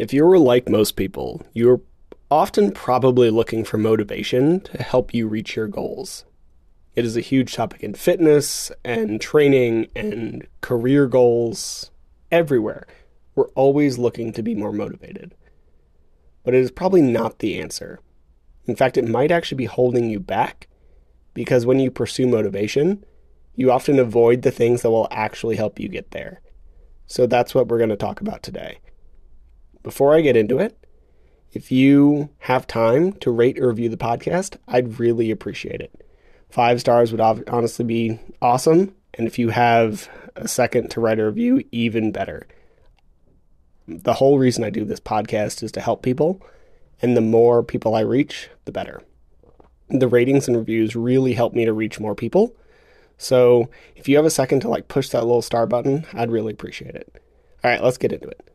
If you're like most people, you're often probably looking for motivation to help you reach your goals. It is a huge topic in fitness and training and career goals everywhere. We're always looking to be more motivated. But it is probably not the answer. In fact, it might actually be holding you back because when you pursue motivation, you often avoid the things that will actually help you get there. So that's what we're going to talk about today. Before I get into it, if you have time to rate or review the podcast, I'd really appreciate it. Five stars would honestly be awesome. And if you have a second to write a review, even better. The whole reason I do this podcast is to help people. And the more people I reach, the better. The ratings and reviews really help me to reach more people. So if you have a second to like push that little star button, I'd really appreciate it. All right, let's get into it.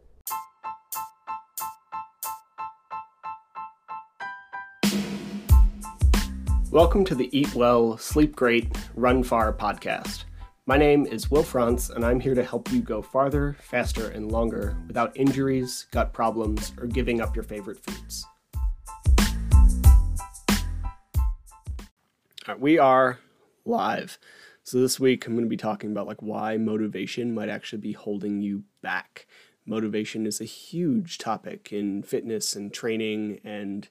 Welcome to the Eat Well, Sleep Great, Run Far podcast. My name is Will Frantz, and I'm here to help you go farther, faster, and longer without injuries, gut problems, or giving up your favorite foods. Right, we are live. So this week I'm going to be talking about like why motivation might actually be holding you back. Motivation is a huge topic in fitness and training and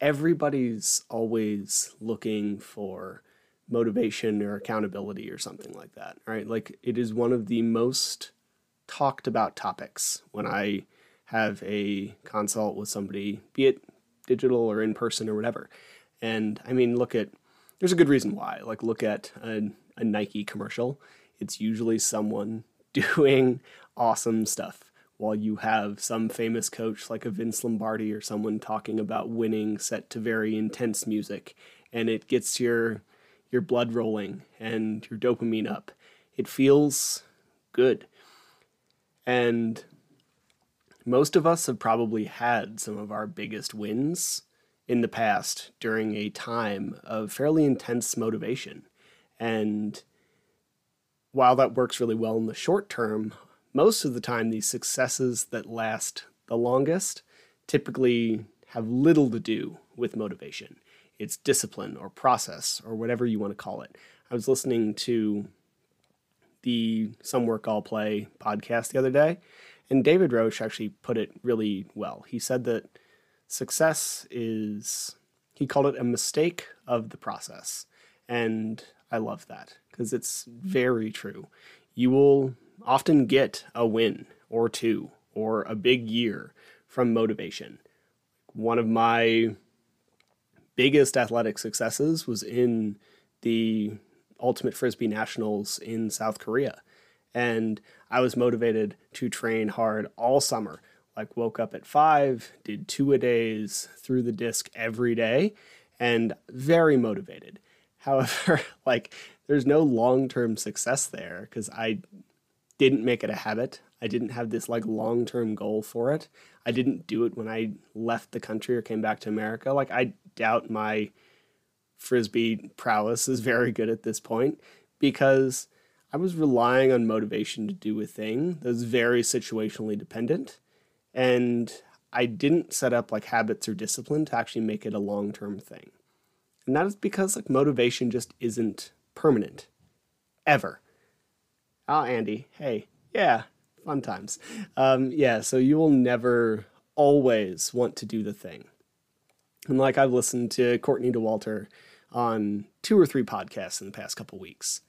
everybody's always looking for motivation or accountability or something like that, right? Like it is one of the most talked about topics when I have a consult with somebody, be it digital or in person or whatever. And I mean, look at, there's a good reason why. Like, look at a, a Nike commercial. It's usually someone doing awesome stuff while you have some famous coach like a Vince Lombardi or someone talking about winning set to very intense music and it gets your your blood rolling and your dopamine up. It feels good. And most of us have probably had some of our biggest wins in the past during a time of fairly intense motivation. And while that works really well in the short term, most of the time, these successes that last the longest typically have little to do with motivation. It's discipline or process or whatever you want to call it. I was listening to the Some Work All Play podcast the other day, and David Roche actually put it really well. He said that success is, he called it a mistake of the process. And I love that because it's very true. You will often get a win or two or a big year from motivation. One of my biggest athletic successes was in the Ultimate Frisbee Nationals in South Korea. And I was motivated to train hard all summer. Like, woke up at five, did two a days, threw the disc every day, and very motivated. However, like, there's no long term success there because I didn't make it a habit. I didn't have this like long term goal for it. I didn't do it when I left the country or came back to America. Like, I doubt my frisbee prowess is very good at this point because I was relying on motivation to do a thing that was very situationally dependent. And I didn't set up like habits or discipline to actually make it a long term thing. And that is because like motivation just isn't permanent ever. Oh, Andy, hey, yeah, fun times. Um, yeah, so you will never always want to do the thing. And like I've listened to Courtney Dauwalter on two or three podcasts in the past couple weeks,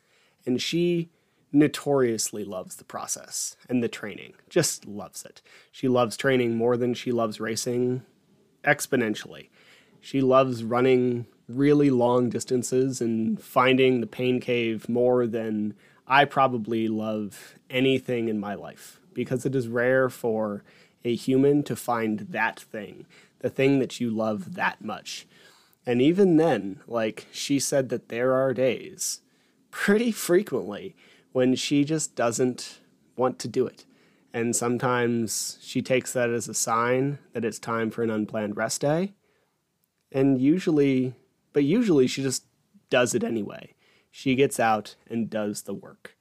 and she notoriously loves the process and the training, just loves it. She loves training more than she loves racing exponentially. She loves running really long distances and finding the pain cave more than I probably love anything in my life because it is rare for a human to find that thing, the thing that you love that much. And even then, like she said that there are days pretty frequently when she just doesn't want to do it. And sometimes she takes that as a sign that it's time for an unplanned rest day. And usually, but usually she just does it anyway she gets out and does the work.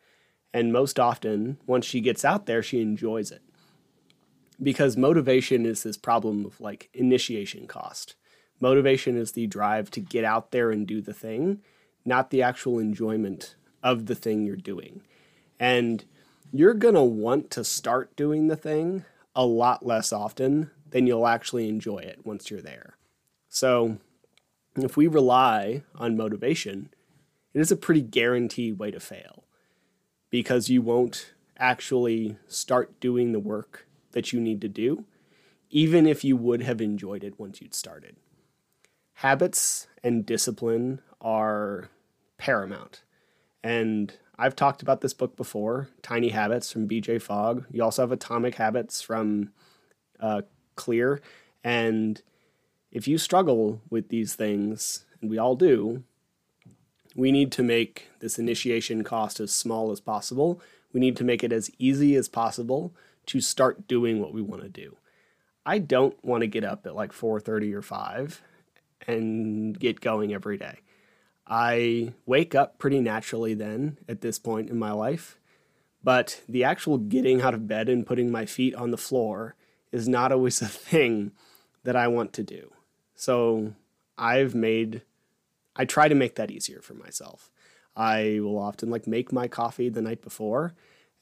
And most often, once she gets out there, she enjoys it. because motivation is this problem of like initiation cost. Motivation is the drive to get out there and do the thing, not the actual enjoyment of the thing you're doing. And you're going to want to start doing the thing a lot less often than you'll actually enjoy it once you're there. So, if we rely on motivation, it is a pretty guaranteed way to fail because you won't actually start doing the work that you need to do, even if you would have enjoyed it once you'd started. Habits and discipline are paramount. And I've talked about this book before, Tiny Habits from BJ Fogg. You also have Atomic Habits from uh, Clear. And if you struggle with these things, and we all do, we need to make this initiation cost as small as possible. We need to make it as easy as possible to start doing what we want to do. I don't want to get up at like 4:30 or 5 and get going every day. I wake up pretty naturally then at this point in my life, but the actual getting out of bed and putting my feet on the floor is not always a thing that I want to do. So I've made I try to make that easier for myself. I will often like make my coffee the night before,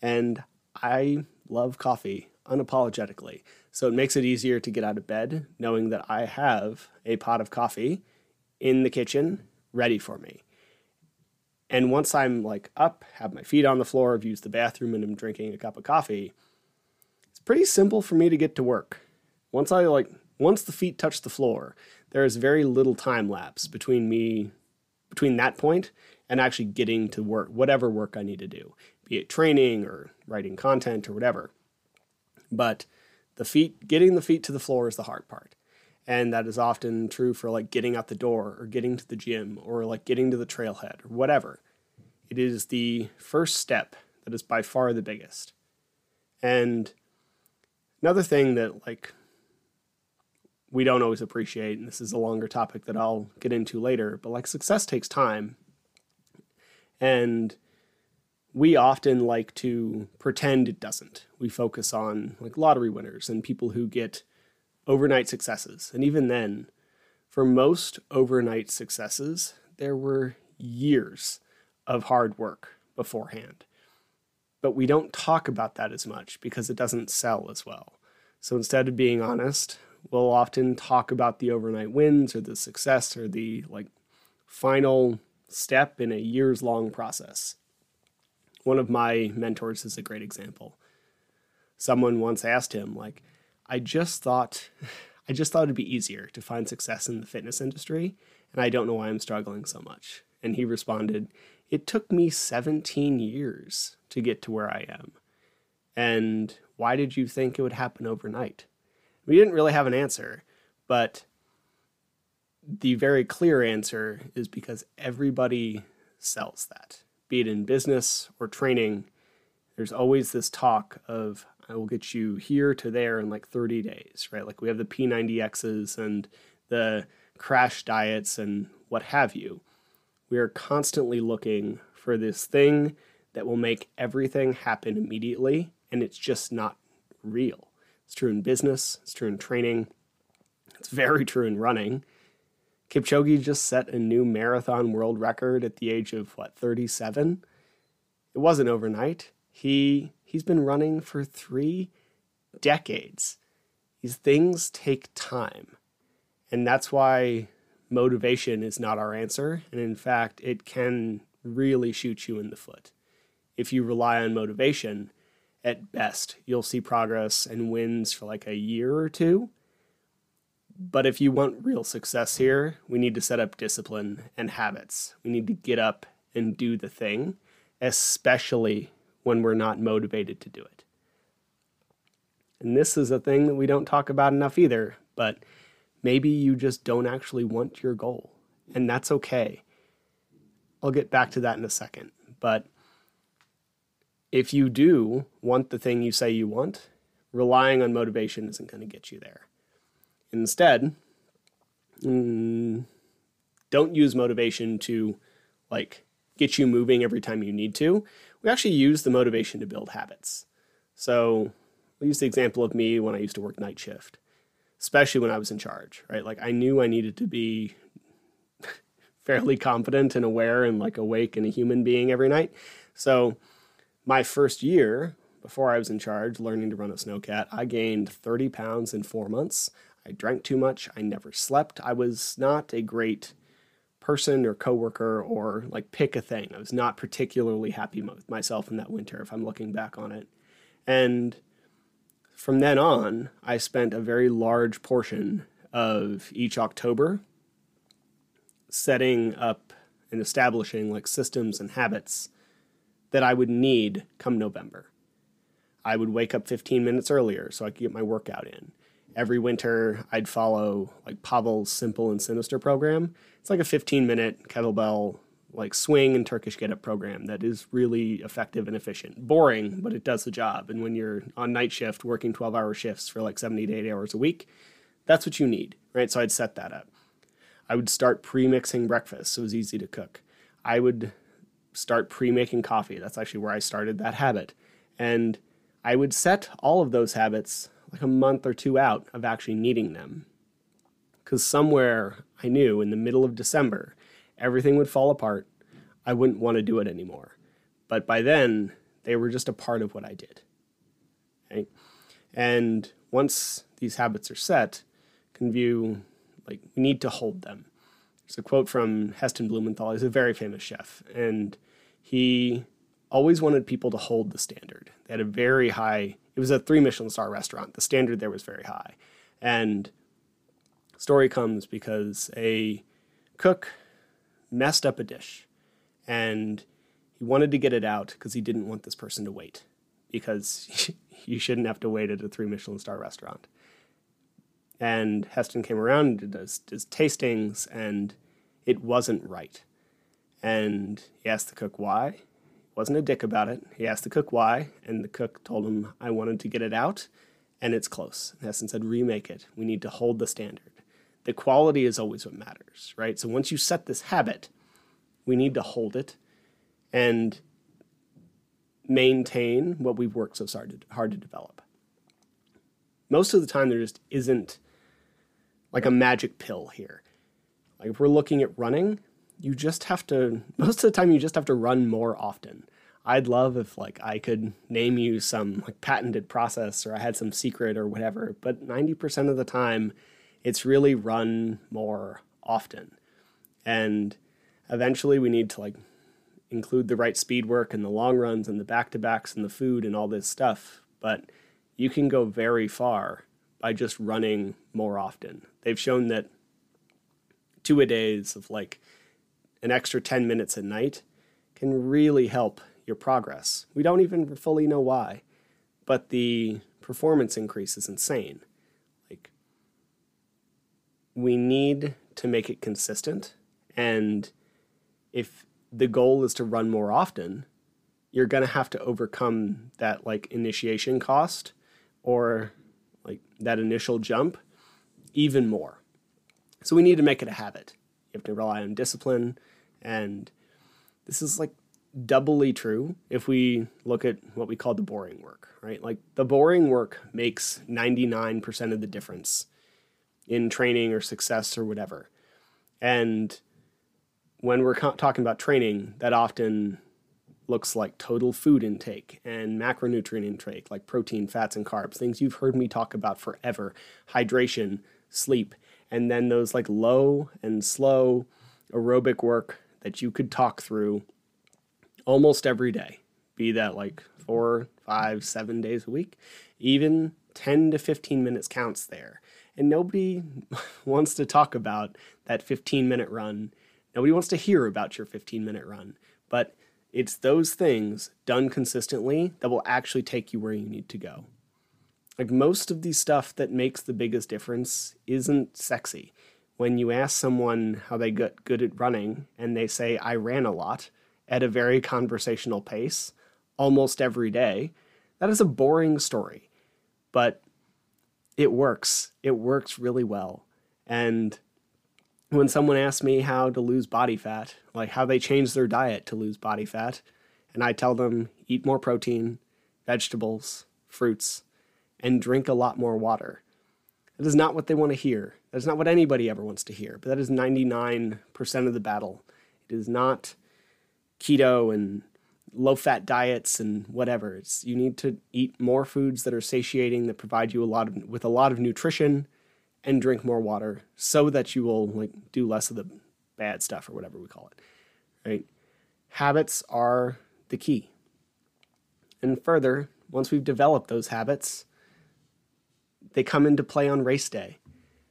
and I love coffee unapologetically. So it makes it easier to get out of bed knowing that I have a pot of coffee in the kitchen ready for me. And once I'm like up, have my feet on the floor, have used the bathroom, and I'm drinking a cup of coffee, it's pretty simple for me to get to work. Once I like, once the feet touch the floor, there is very little time lapse between me between that point and actually getting to work whatever work I need to do, be it training or writing content or whatever. But the feet getting the feet to the floor is the hard part. And that is often true for like getting out the door or getting to the gym or like getting to the trailhead or whatever. It is the first step that is by far the biggest. And another thing that like we don't always appreciate, and this is a longer topic that I'll get into later, but like success takes time. And we often like to pretend it doesn't. We focus on like lottery winners and people who get overnight successes. And even then, for most overnight successes, there were years of hard work beforehand. But we don't talk about that as much because it doesn't sell as well. So instead of being honest, we'll often talk about the overnight wins or the success or the like final step in a years long process. One of my mentors is a great example. Someone once asked him like I just thought I just thought it'd be easier to find success in the fitness industry and I don't know why I'm struggling so much. And he responded, "It took me 17 years to get to where I am." And why did you think it would happen overnight? We didn't really have an answer, but the very clear answer is because everybody sells that. Be it in business or training, there's always this talk of I will get you here to there in like 30 days, right? Like we have the P90Xs and the crash diets and what have you. We are constantly looking for this thing that will make everything happen immediately, and it's just not real. It's true in business, it's true in training, it's very true in running. Kipchoge just set a new marathon world record at the age of what, 37? It wasn't overnight. He he's been running for 3 decades. These things take time. And that's why motivation is not our answer, and in fact, it can really shoot you in the foot. If you rely on motivation, at best, you'll see progress and wins for like a year or two. But if you want real success here, we need to set up discipline and habits. We need to get up and do the thing, especially when we're not motivated to do it. And this is a thing that we don't talk about enough either, but maybe you just don't actually want your goal, and that's okay. I'll get back to that in a second, but if you do want the thing you say you want, relying on motivation isn't going to get you there. Instead, mm, don't use motivation to like get you moving every time you need to. We actually use the motivation to build habits. So, I'll use the example of me when I used to work night shift, especially when I was in charge, right? Like I knew I needed to be fairly competent and aware and like awake and a human being every night. So my first year before I was in charge learning to run a snowcat, I gained 30 pounds in four months. I drank too much. I never slept. I was not a great person or coworker or like pick a thing. I was not particularly happy with myself in that winter if I'm looking back on it. And from then on, I spent a very large portion of each October setting up and establishing like systems and habits that I would need come November. I would wake up 15 minutes earlier so I could get my workout in. Every winter, I'd follow like Pavel's Simple and Sinister program. It's like a 15 minute kettlebell like swing and Turkish get up program that is really effective and efficient. Boring, but it does the job. And when you're on night shift working 12 hour shifts for like 70 to 80 hours a week, that's what you need, right? So I'd set that up. I would start pre mixing breakfast so it was easy to cook. I would start pre making coffee. That's actually where I started that habit. And I would set all of those habits like a month or two out of actually needing them. Because somewhere I knew in the middle of December, everything would fall apart. I wouldn't want to do it anymore. But by then, they were just a part of what I did. Okay? And once these habits are set, can view like we need to hold them. There's a quote from Heston Blumenthal. He's a very famous chef, and he always wanted people to hold the standard. They had a very high. It was a three Michelin star restaurant. The standard there was very high, and story comes because a cook messed up a dish, and he wanted to get it out because he didn't want this person to wait because you shouldn't have to wait at a three Michelin star restaurant and Heston came around and did his, his tastings, and it wasn't right. And he asked the cook why. Wasn't a dick about it. He asked the cook why, and the cook told him, I wanted to get it out, and it's close. And Heston said, remake it. We need to hold the standard. The quality is always what matters, right? So once you set this habit, we need to hold it and maintain what we've worked so hard to, hard to develop. Most of the time, there just isn't like a magic pill here. Like if we're looking at running, you just have to most of the time you just have to run more often. I'd love if like I could name you some like patented process or I had some secret or whatever, but 90% of the time it's really run more often. And eventually we need to like include the right speed work and the long runs and the back to backs and the food and all this stuff, but you can go very far by just running more often. They've shown that two a days of like an extra 10 minutes a night can really help your progress. We don't even fully know why, but the performance increase is insane. Like, we need to make it consistent. And if the goal is to run more often, you're going to have to overcome that like initiation cost or like that initial jump even more. So we need to make it a habit. Have to rely on discipline. And this is like doubly true if we look at what we call the boring work, right? Like the boring work makes 99% of the difference in training or success or whatever. And when we're talking about training, that often looks like total food intake and macronutrient intake, like protein, fats, and carbs, things you've heard me talk about forever, hydration, sleep, and then those like low and slow aerobic work that you could talk through almost every day, be that like four, five, seven days a week, even 10 to 15 minutes counts there. And nobody wants to talk about that 15 minute run. Nobody wants to hear about your 15 minute run. But it's those things done consistently that will actually take you where you need to go. Like most of the stuff that makes the biggest difference isn't sexy. When you ask someone how they got good at running and they say, I ran a lot at a very conversational pace almost every day, that is a boring story. But it works. It works really well. And when someone asks me how to lose body fat, like how they change their diet to lose body fat, and I tell them eat more protein, vegetables, fruits, and drink a lot more water. That is not what they want to hear. That is not what anybody ever wants to hear, but that is 99% of the battle. It is not keto and low fat diets and whatever. It's you need to eat more foods that are satiating that provide you a lot of with a lot of nutrition and drink more water so that you will like do less of the bad stuff or whatever we call it. Right? Habits are the key. And further, once we've developed those habits, they come into play on race day.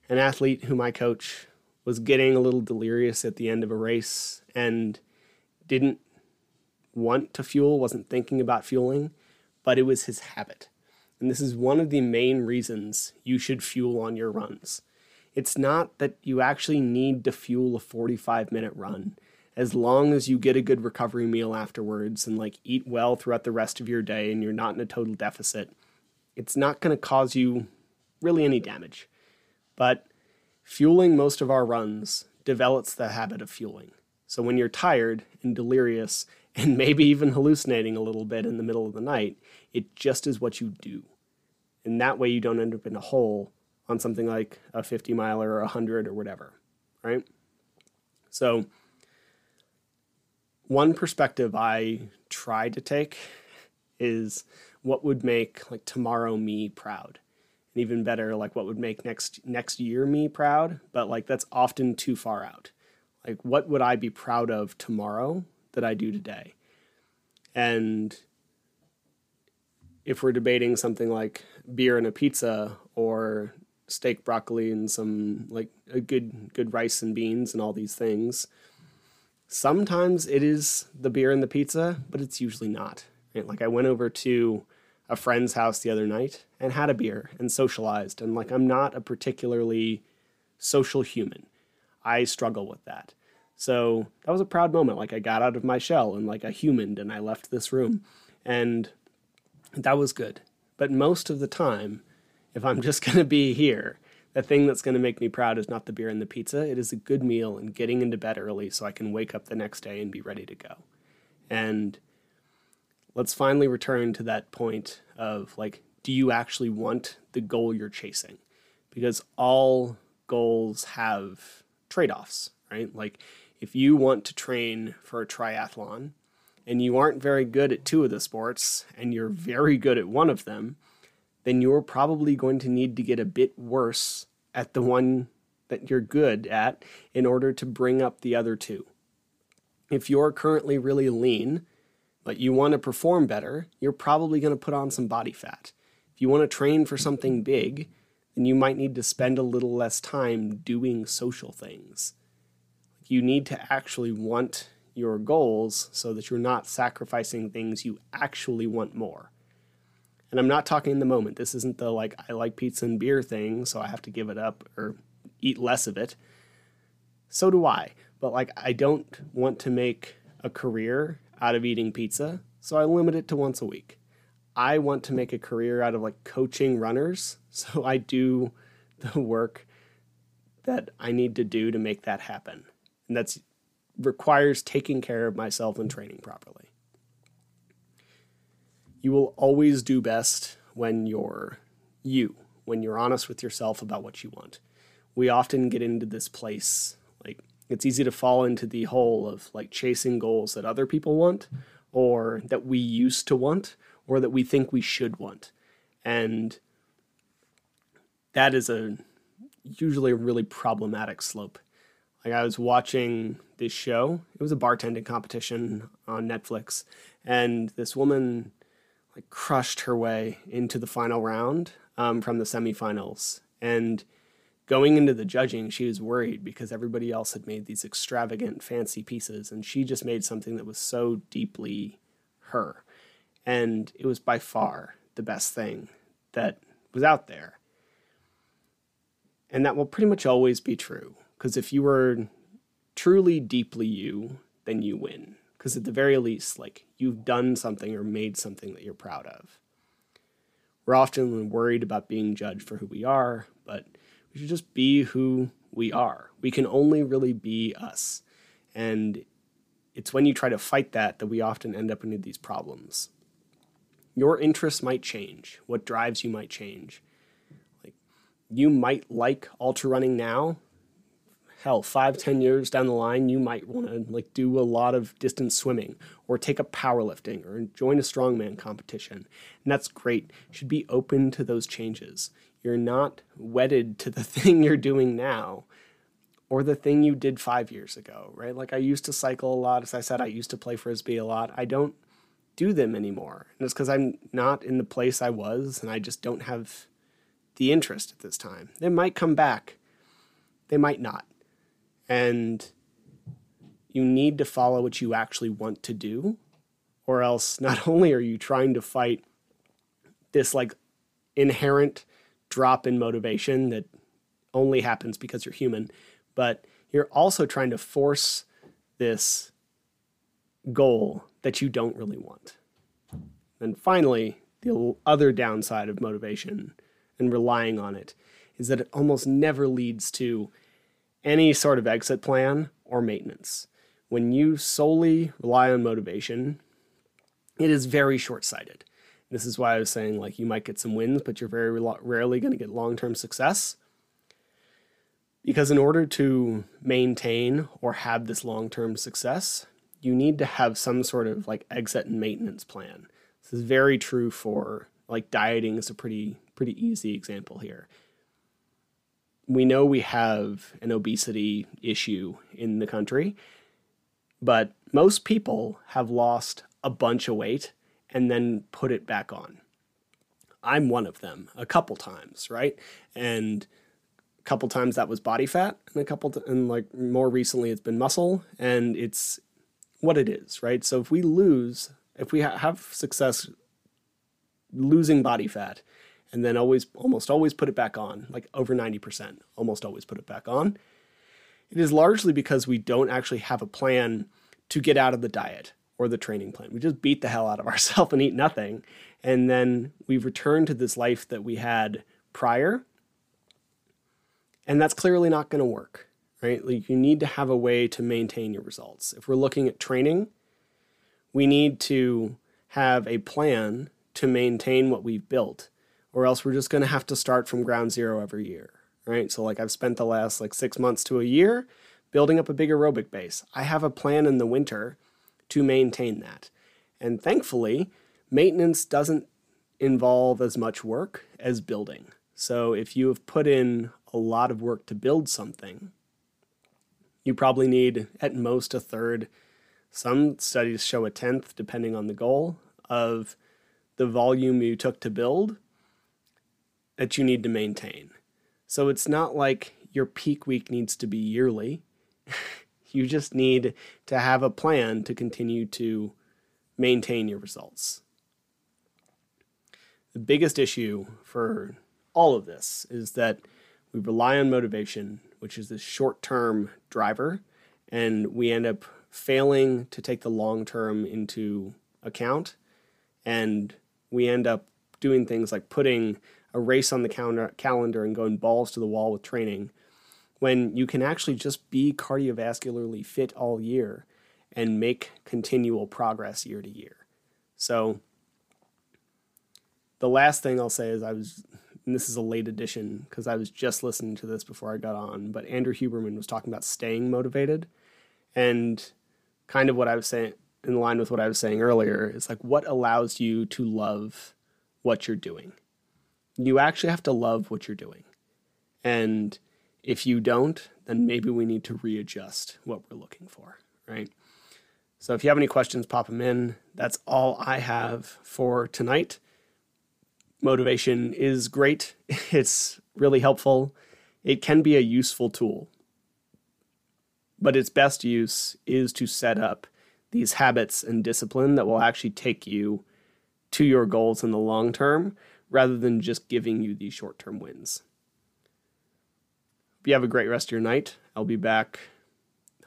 An athlete whom I coach was getting a little delirious at the end of a race and didn't want to fuel, wasn't thinking about fueling, but it was his habit. And this is one of the main reasons you should fuel on your runs. It's not that you actually need to fuel a 45 minute run. As long as you get a good recovery meal afterwards and like eat well throughout the rest of your day and you're not in a total deficit, it's not going to cause you really any damage. But fueling most of our runs develops the habit of fueling. So when you're tired and delirious and maybe even hallucinating a little bit in the middle of the night, it just is what you do. And that way you don't end up in a hole on something like a 50 miler or a 100 or whatever, right? So, one perspective I try to take is what would make like tomorrow me proud. And even better, like what would make next next year me proud, but like that's often too far out. Like what would I be proud of tomorrow that I do today. And if we're debating something like beer and a pizza or steak, broccoli, and some like a good good rice and beans and all these things, sometimes it is the beer and the pizza, but it's usually not. Right? Like I went over to a friend's house the other night and had a beer and socialized, and like I'm not a particularly social human. I struggle with that. So that was a proud moment. Like I got out of my shell and like I humaned and I left this room. And that was good. But most of the time, if I'm just going to be here, the thing that's going to make me proud is not the beer and the pizza. It is a good meal and getting into bed early so I can wake up the next day and be ready to go. And let's finally return to that point of like, do you actually want the goal you're chasing? Because all goals have trade offs, right? Like, if you want to train for a triathlon and you aren't very good at two of the sports and you're very good at one of them, then you're probably going to need to get a bit worse at the one that you're good at in order to bring up the other two. If you're currently really lean, but you want to perform better, you're probably going to put on some body fat. If you want to train for something big, then you might need to spend a little less time doing social things you need to actually want your goals so that you're not sacrificing things you actually want more. And I'm not talking in the moment. This isn't the like, I like pizza and beer thing, so I have to give it up or eat less of it. So do I. But like, I don't want to make a career out of eating pizza, so I limit it to once a week. I want to make a career out of like coaching runners, so I do the work that I need to do to make that happen and that's requires taking care of myself and training properly. You will always do best when you're you, when you're honest with yourself about what you want. We often get into this place it's easy to fall into the hole of like chasing goals that other people want or that we used to want or that we think we should want. And that is a usually a really problematic slope like I was watching this show. It was a bartending competition on Netflix, and this woman like crushed her way into the final round um, from the semifinals. And going into the judging, she was worried because everybody else had made these extravagant, fancy pieces, and she just made something that was so deeply her. And it was by far the best thing that was out there. And that will pretty much always be true because if you were truly deeply you, then you win. Because at the very least, like you've done something or made something that you're proud of. We're often worried about being judged for who we are, we should just be who we are. We can only really be us. And it's when you try to fight that that we often end up into these problems. your interests might change, what drives you might change. Like you might like ultra running now. Hell, five, ten years down the line, you might want to like do a lot of distance swimming or take up powerlifting or join a strongman competition. And that's great. You should be open to those changes. You're not wedded to the thing you're doing now or the thing you did five years ago, right? Like I used to cycle a lot. As I said, I used to play frisbee a lot. I don't do them anymore. And it's because I'm not in the place I was and I just don't have the interest at this time. They might come back, they might not. And you need to follow what you actually want to do, or else not only are you trying to fight this like inherent drop in motivation that only happens because you're human, but you're also trying to force this goal that you don't really want. And finally, the other downside of motivation and relying on it is that it almost never leads to any sort of exit plan or maintenance. When you solely rely on motivation, it is very short sighted. This is why I was saying, like, you might get some wins, but you're very rarely going to get long term success. Because in order to maintain or have this long term success, you need to have some sort of like exit and maintenance plan. This is very true for like dieting is a pretty pretty easy example here. We know we have an obesity issue in the country, but most people have lost a bunch of weight and then put it back on. I'm one of them a couple times, right? And a couple times that was body fat and a couple t- and like more recently it's been muscle and it's what it is right so if we lose if we ha- have success losing body fat and then always almost always put it back on like over 90% almost always put it back on it is largely because we don't actually have a plan to get out of the diet or the training plan we just beat the hell out of ourselves and eat nothing and then we return to this life that we had prior and that's clearly not going to work, right? Like you need to have a way to maintain your results. If we're looking at training, we need to have a plan to maintain what we've built, or else we're just going to have to start from ground zero every year, right? So, like, I've spent the last like six months to a year building up a big aerobic base. I have a plan in the winter to maintain that. And thankfully, maintenance doesn't involve as much work as building. So, if you have put in a lot of work to build something. You probably need at most a third. Some studies show a tenth, depending on the goal, of the volume you took to build that you need to maintain. So it's not like your peak week needs to be yearly. you just need to have a plan to continue to maintain your results. The biggest issue for all of this is that we rely on motivation, which is this short term driver, and we end up failing to take the long term into account. And we end up doing things like putting a race on the calendar, calendar and going balls to the wall with training when you can actually just be cardiovascularly fit all year and make continual progress year to year. So, the last thing I'll say is I was and this is a late addition because I was just listening to this before I got on, but Andrew Huberman was talking about staying motivated and kind of what I was saying in line with what I was saying earlier is like what allows you to love what you're doing. You actually have to love what you're doing. And if you don't, then maybe we need to readjust what we're looking for, right? So if you have any questions, pop them in. That's all I have for tonight motivation is great. It's really helpful. It can be a useful tool. But its best use is to set up these habits and discipline that will actually take you to your goals in the long term rather than just giving you these short term wins. You have a great rest of your night. I'll be back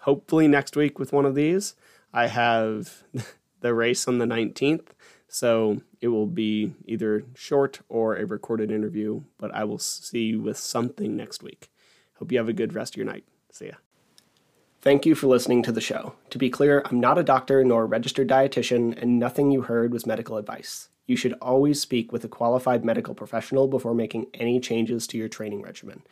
hopefully next week with one of these. I have the race on the 19th. So it will be either short or a recorded interview, but I will see you with something next week. Hope you have a good rest of your night. See ya. Thank you for listening to the show. To be clear, I'm not a doctor nor a registered dietitian, and nothing you heard was medical advice. You should always speak with a qualified medical professional before making any changes to your training regimen.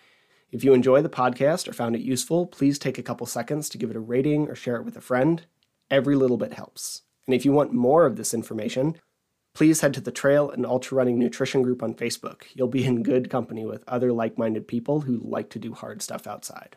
If you enjoy the podcast or found it useful, please take a couple seconds to give it a rating or share it with a friend. Every little bit helps. And if you want more of this information, please head to the Trail and Ultra Running Nutrition Group on Facebook. You'll be in good company with other like minded people who like to do hard stuff outside.